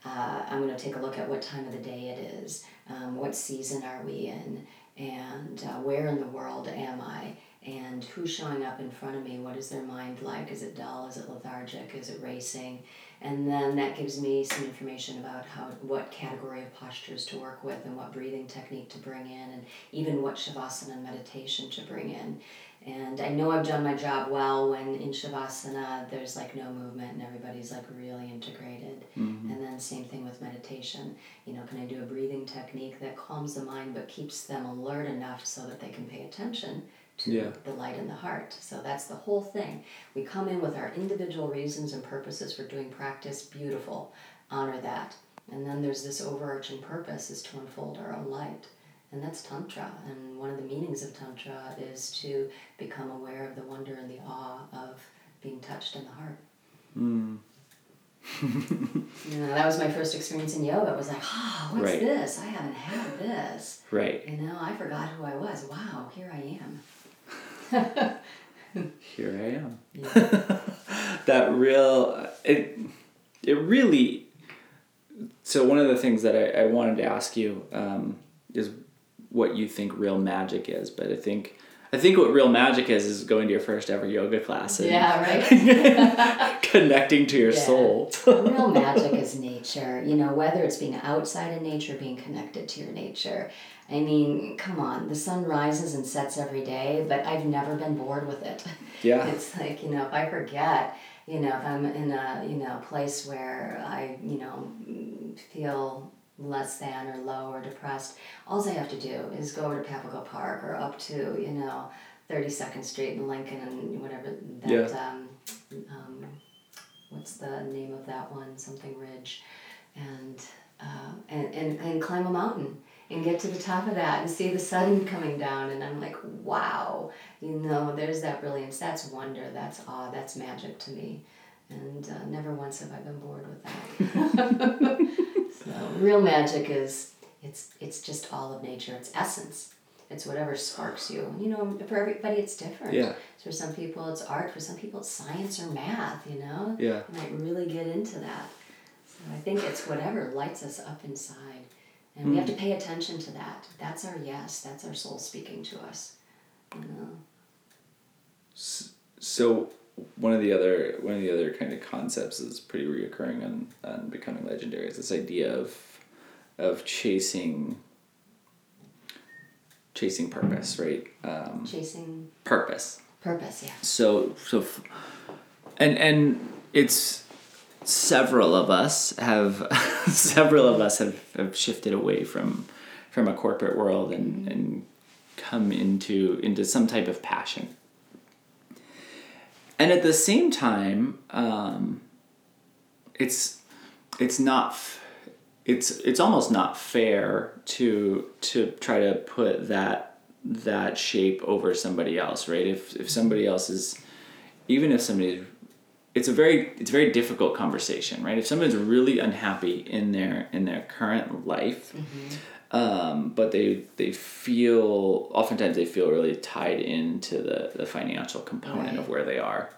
uh, I'm going to take a look at what time of the day it is, um, what season are we in, and uh, where in the world am I, and who's showing up in front of me. What is their mind like? Is it dull? Is it lethargic? Is it racing? And then that gives me some information about how what category of postures to work with and what breathing technique to bring in, and even what shavasana meditation to bring in. And I know I've done my job well when in Shavasana there's like no movement and everybody's like really integrated. Mm-hmm. And then same thing with meditation. You know, can I do a breathing technique that calms the mind but keeps them alert enough so that they can pay attention to Yeah. the light in the heart? So that's the whole thing. We come in with our individual reasons and purposes for doing practice, beautiful. Honor that. And then there's this overarching purpose is to unfold our own light. And that's Tantra. And one of the meanings of Tantra is to become aware of the wonder and the awe of being touched in the heart. Mm. You know, that was my first experience in yoga. It was like, oh, what's Right. this? I haven't had this. Right. You know, I forgot who I was. Wow, here I am. Here I am. Yeah. that real it it really so one of the things that I, I wanted to ask you um, is what you think real magic is but i think i think what real magic is is going to your first ever yoga class and yeah, right? connecting to your Yeah. soul Real magic is nature. You know, whether it's being outside in nature, being connected to your nature. I mean, come on, the sun rises and sets every day, but I've never been bored with it. Yeah. It's like, you know, if I forget, you know, if I'm in a, you know, place where I, you know, feel less than or low or depressed, all I have to do is go over to Papago Park or up to, you know, 32nd Street in Lincoln and whatever that, Yeah. um, um, what's the name of that one? Something Ridge, and uh, and, and and climb a mountain and get to the top of that and see the sun coming down, and I'm like, wow, you know, there's that brilliance. That's wonder. That's awe. That's magic to me. And uh, never once have I been bored with that. so real magic is it's it's just all of nature. It's essence. It's whatever sparks you. You know, for everybody it's different. Yeah. For some people it's art. For some people it's science or math. You know. Yeah. You might really get into that. So I think it's whatever lights us up inside, and we have to hmm. pay attention to that. That's our yes. That's our soul speaking to us. You know. so one of the other one of the other kind of concepts that's pretty reoccurring on, on becoming legendary is this idea of of chasing chasing purpose right um, Chasing purpose purpose. Yeah. so so f- and and it's several of us have several of us have, have shifted away from from a corporate world and and come into into some type of passion and at the same time um, it's it's not it's it's almost not fair to to try to put that that shape over somebody else right? If if somebody else is even if somebody it's a very it's a very difficult conversation right? If someone's really unhappy in their in their current life um, but they they feel oftentimes they feel really tied into the the financial component of where they are.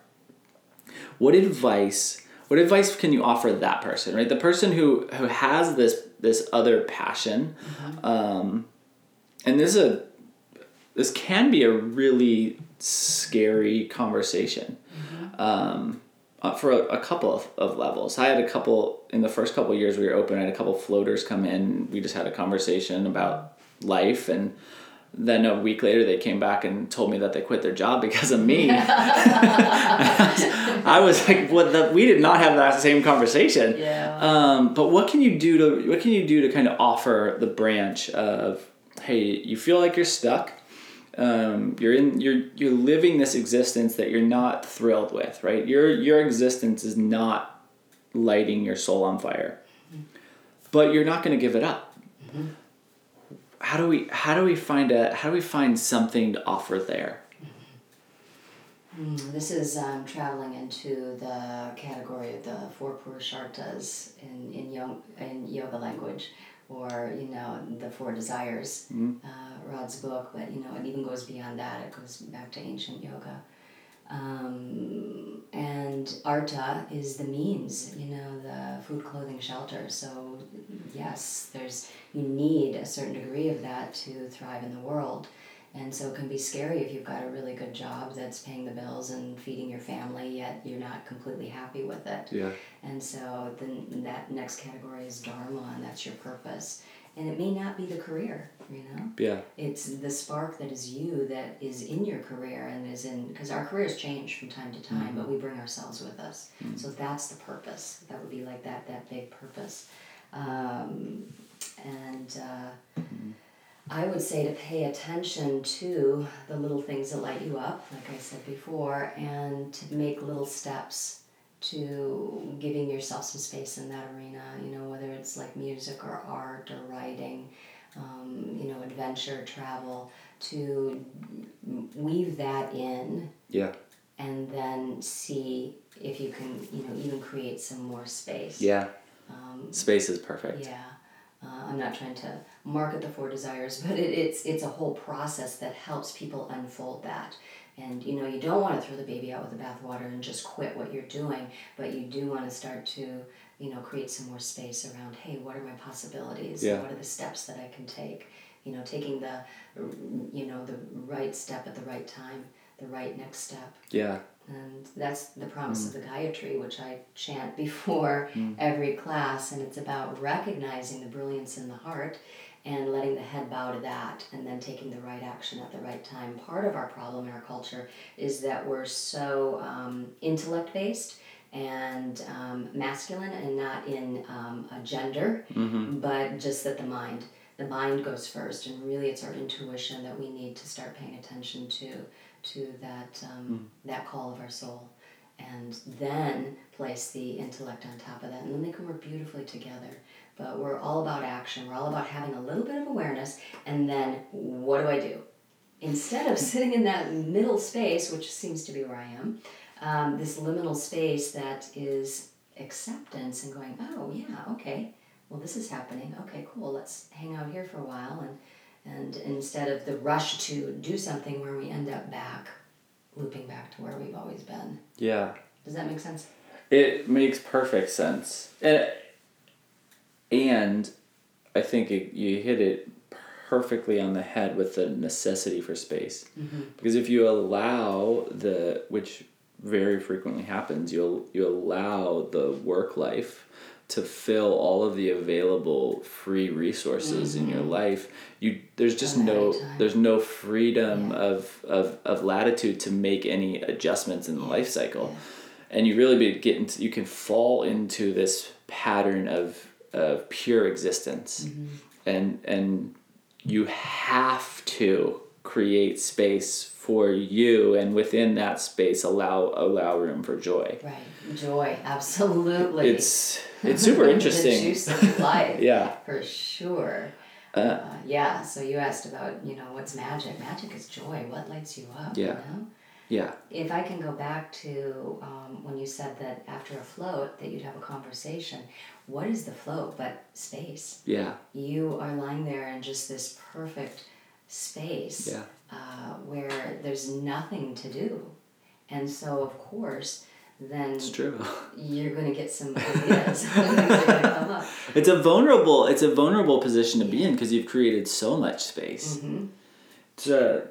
What advice what advice can you offer that person right? The person who who has this this other passion um, and this is a this can be a really scary conversation. Um, uh, for a, a couple of, of levels i had a couple in the first couple of years we were open i had a couple floaters come in we just had a conversation about life and then a week later they came back and told me that they quit their job because of me I was like, "What? The, we did not have that same conversation." Yeah. Um, but what can you do to what can you do to kind of offer the branch of, hey, you feel like you're stuck. Um, you're in you're you're living this existence that you're not thrilled with, right? Your your existence is not lighting your soul on fire, but you're not going to give it up. How do we how do we find a how do we find something to offer there? Mm, This is um, traveling into the category of the four Purusharthas in in, yo- in yoga language, or you know the four desires. Uh, Rod's book, but you know it even goes beyond that. It goes back to ancient yoga. Um, and Artha is the means, you know, the food, clothing, shelter. So, yes, there's you need a certain degree of that to thrive in the world. And so it can be scary if you've got a really good job that's paying the bills and feeding your family, yet you're not completely happy with it. Yeah. And so then that next category is dharma, and that's your purpose. And it may not be the career, you know? Yeah. It's the spark that is you that is in your career and is in, because our careers change from time to time, but we bring ourselves with us. So that's the purpose. That would be like that, that big purpose. Um, and uh, I would say to pay attention to the little things that light you up, like I said before, and to make little steps to giving yourself some space in that arena, you know, whether it's like music or art or writing, um, you know, adventure, travel, to weave that in Yeah. and then see if you can, you know, even create some more space. Yeah. Um, Space is perfect. yeah, uh, I'm not trying to market the four desires, but it, it's it's a whole process that helps people unfold that. And you know, you don't want to throw the baby out with the bathwater and just quit what you're doing, but you do want to start to, you know, create some more space around. Hey, what are my possibilities? Yeah. What are the steps that I can take? You know, taking the, you know, the right step at the right time, the right next step. Yeah. And that's the promise of mm. the Gayatri, which I chant before mm. every class. And it's about recognizing the brilliance in the heart and letting the head bow to that and then taking the right action at the right time. Part of our problem in our culture is that we're so um, intellect based and um, masculine and not in um, a gender, but just that the mind. The mind goes first, and really, it's our intuition that we need to start paying attention to, to that um, that call of our soul, and then place the intellect on top of that, and then they can work beautifully together. But we're all about action. We're all about having a little bit of awareness, and then what do I do? Instead of sitting in that middle space, which seems to be where I am, um, this liminal space that is acceptance and going, oh yeah, okay, well this is happening. Okay, cool. Let's hang out here for a while, and and instead of the rush to do something where we end up back, looping back to where we've always been. Yeah. Does that make sense? It makes perfect sense. And, and I think it, you hit it perfectly on the head with the necessity for space. Because if you allow the, which very frequently happens, you'll you allow the work life to fill all of the available free resources in your life you there's just One at a no there's no freedom of, of of latitude to make any adjustments in the life cycle. And you really be getting you can fall into this pattern of of pure existence and and you have to create space for you and within that space allow allow room for joy Right. Joy. Absolutely. it's it's super the interesting juice of life. yeah For sure. Uh, Uh, yeah. So you asked about you know what's magic. Magic is joy. What lights you up? Yeah. You know? Yeah If I can go back to um, when you said that after a float that you'd have a conversation, what is the float but space? yeah You are lying there in just this perfect space Yeah. uh, where there's nothing to do. And so, of course, then it's true you're going to get some ideas. Things are going to come up. it's a vulnerable it's a vulnerable position to be in because you've created so much space Mhm. it's a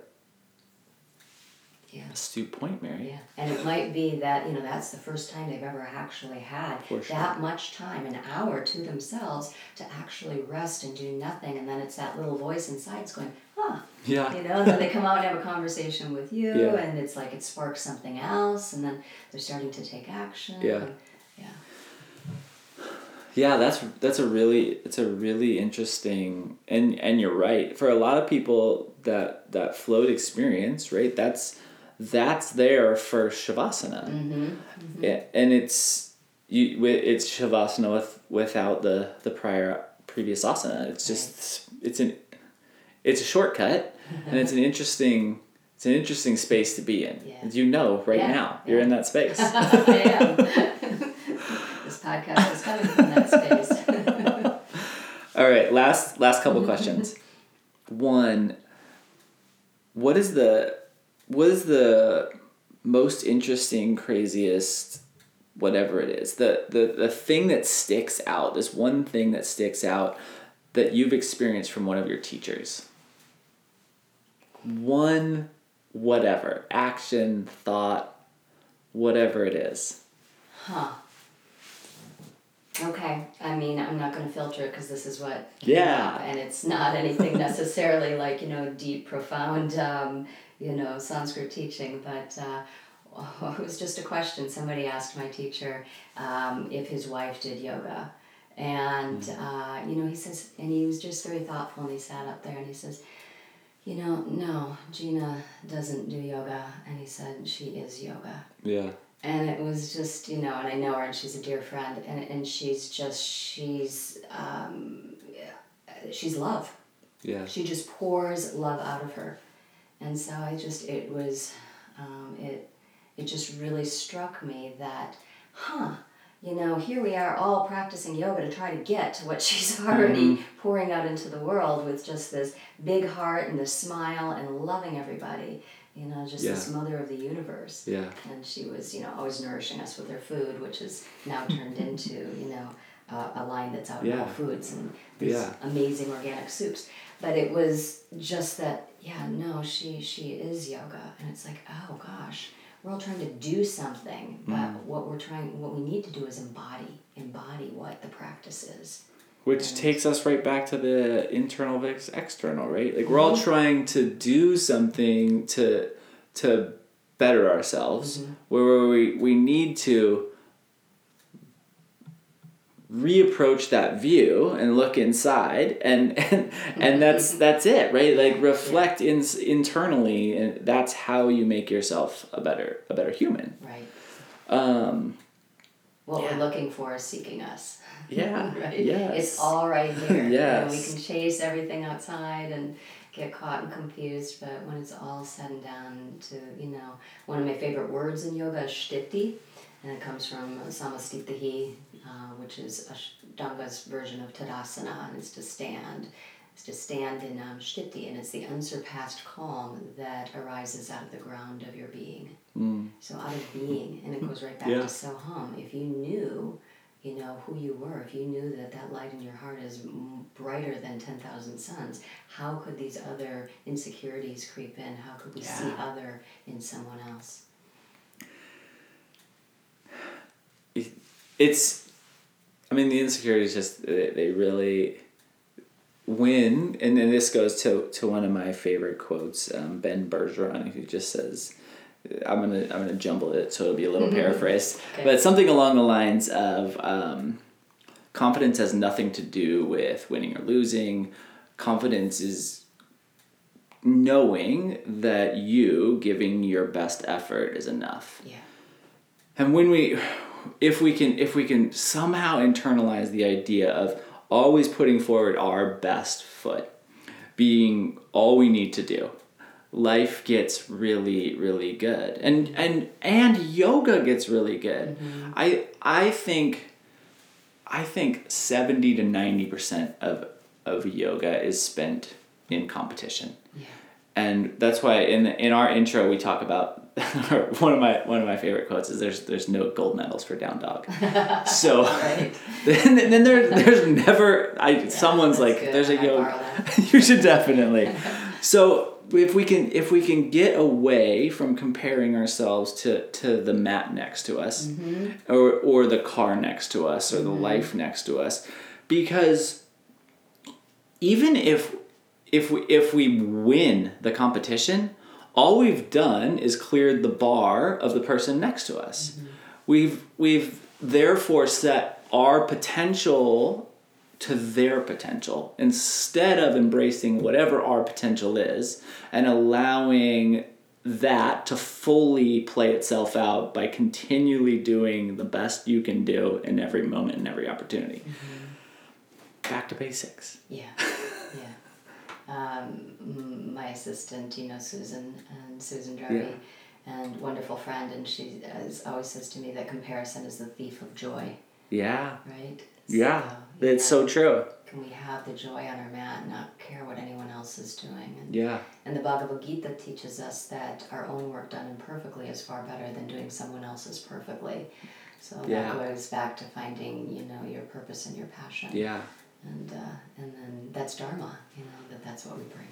Yeah. astute point mary Yeah, and it might be that, you know, that's the first time they've ever actually had sure. that much time, an hour to themselves to actually rest and do nothing. And then it's that little voice inside it's going, huh, yeah you know, and then they come out and have a conversation with you, Yeah. and it's like it sparks something else, and then they're starting to take action. Yeah. and- yeah. Yeah, that's that's a really it's a really interesting and and you're right. For a lot of people that that float experience, right? That's that's there for shavasana. Mm-hmm. Mm-hmm. Yeah, and it's you it's shavasana with without the the prior previous asana. It's just it's an it's a shortcut and it's an interesting it's an interesting space to be in. Yeah. You know right Yeah, now. You're in that space. This podcast is coming from that space. All right, last last couple questions. One, what is the what is the most interesting, craziest, whatever it is, the, the, the thing that sticks out, this one thing that sticks out that you've experienced from one of your teachers? One whatever, action, thought, whatever it is. Huh. Okay, I mean, I'm not going to filter it because this is what Yeah. up, and it's not anything necessarily like you know deep, profound, um, you know, Sanskrit teaching, but uh, it was just a question. Somebody asked my teacher um, if his wife did yoga, and uh, you know, he says, and he was just very thoughtful, and he sat up there and he says, you know, no, Gina doesn't do yoga, and he said she is yoga Yeah. and it was just you know and i know her and she's a dear friend and, and she's just she's um, she's love Yeah. she just pours love out of her and so i just it was um, it it just really struck me that huh you know here we are all practicing yoga to try to get to what she's already pouring out into the world with just this big heart and this smile and loving everybody you know just this mother of the universe Yeah. and she was you know always nourishing us with her food which is now turned into you know uh, a line that's out in Yeah. Whole Foods and these Yeah. amazing organic soups but it was just that yeah no she she is yoga and it's like oh gosh we're all trying to do something but Mm. what we're trying what we need to do is embody embody what the practice is Which takes us right back to the internal versus external, right? Like we're all trying to do something to to better ourselves, where we we need to reapproach that view and look inside and and, and that's that's it right like reflect in, internally and that's how you make yourself a better a better human right um what Yeah. we're looking for is seeking us yeah right? yes It's all right here. You know, Yes. we can chase everything outside and get caught and confused, but when it's all said and done, to you know, one of my favorite words in yoga is sthiti, and it comes from samasthitih, uh, which is Ashtanga's version of tadasana, and it's to stand. It's to stand in um, sthiti, and it's the unsurpassed calm that arises out of the ground of your being. So out of being, and it goes right back Yeah. to Soham. If you knew, you know, who you were, if you knew that that light in your heart is brighter than 10,000 suns, how could these other insecurities creep in? How could we see other in someone else? it's i mean the insecurities just they, they really win. And then this goes to, to one of my favorite quotes um, ben bergeron who just says i'm gonna i'm gonna jumble it so it'll be a little paraphrased. Okay. but something along the lines of um, confidence has nothing to do with winning or losing. Confidence is knowing that you giving your best effort is enough. Yeah. and when we if we can if we can somehow internalize the idea of always putting forward our best foot being all we need to do life gets really really good. And and and yoga gets really good. Mm-hmm. I i think i think 70 to 90% of of yoga is spent in competition. Yeah. And that's why in in our intro we talk about one of my one of my favorite quotes is there's there's no gold medals for down dog. so then, then there there's never I someone's like good. there's a that. you should definitely. So if we can if we can get away from comparing ourselves to to the mat next to us mm-hmm. or or the car next to us or the mm-hmm. life next to us because even if if we if we win the competition all we've done is cleared the bar of the person next to us. Mm-hmm. We've we've therefore set our potential to their potential. Instead of embracing whatever our potential is and allowing that to fully play itself out by continually doing the best you can do in every moment and every opportunity. Mm-hmm. Back to basics. Yeah, yeah. Um, my assistant, you know, Susan and Susan Darby, and wonderful friend, and she as always says to me that comparison is the thief of joy, yeah right? Yeah, So, it's so true. Can we have the joy on our mat and not care what anyone else is doing? And, Yeah, and the Bhagavad Gita teaches us that our own work done imperfectly is far better than doing someone else's perfectly. So Yeah. that goes back to finding, you know, your purpose and your passion. yeah. And uh, and then that's dharma, you know, that that's what we bring.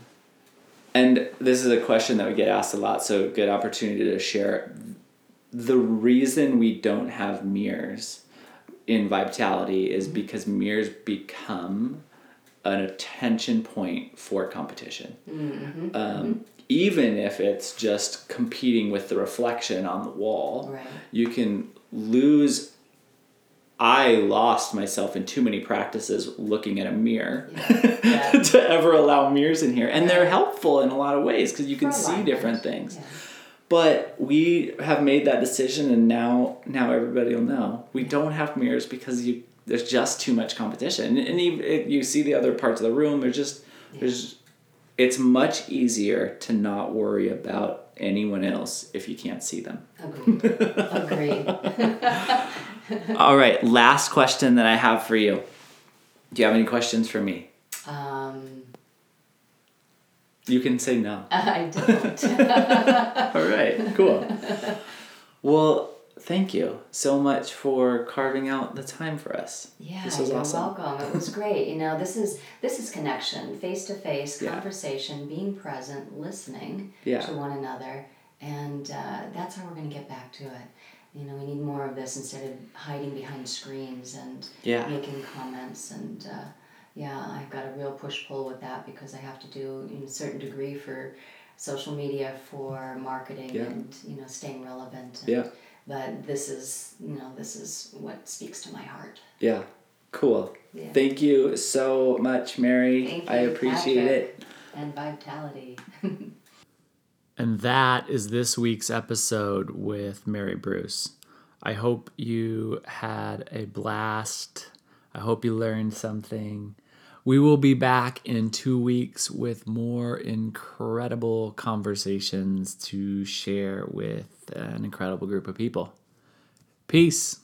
And this is a question that we get asked a lot, so good opportunity to share. The reason we don't have mirrors in Vitality is because mirrors become an attention point for competition. Um, even if it's just competing with the reflection on the wall, Right. you can lose. I lost myself in too many practices looking at a mirror Yeah. to ever allow mirrors in here. And they're helpful in a lot of ways because you can For see different things. Yeah. But we have made that decision, and now now everybody will know we don't have mirrors because you there's just too much competition, and even if you see the other parts of the room. There's just there's it's much easier to not worry about anyone else if you can't see them. Agreed. Agreed. All right, last question that I have for you. Do you have any questions for me? Um, You can say no. I don't. All right, cool. Well, thank you so much for carving out the time for us. Yeah, this was you're awesome. welcome. It was great. You know, this is this is connection, face to face conversation, being present, listening Yeah. to one another, and uh, that's how we're going to get back to it. You know, we need more of this instead of hiding behind screens and Yeah. making comments. And uh, yeah, I've got a real push pull with that because I have to do in a certain degree for social media for marketing Yeah. and you know staying relevant. And, Yeah. But this is you know this is what speaks to my heart. Yeah, cool. Yeah. Thank you so much, Mary. Thank I appreciate Patrick. it. and vitality. And that is this week's episode with Mary Bruce. I hope you had a blast. I hope you learned something. We will be back in two weeks with more incredible conversations to share with an incredible group of people. Peace.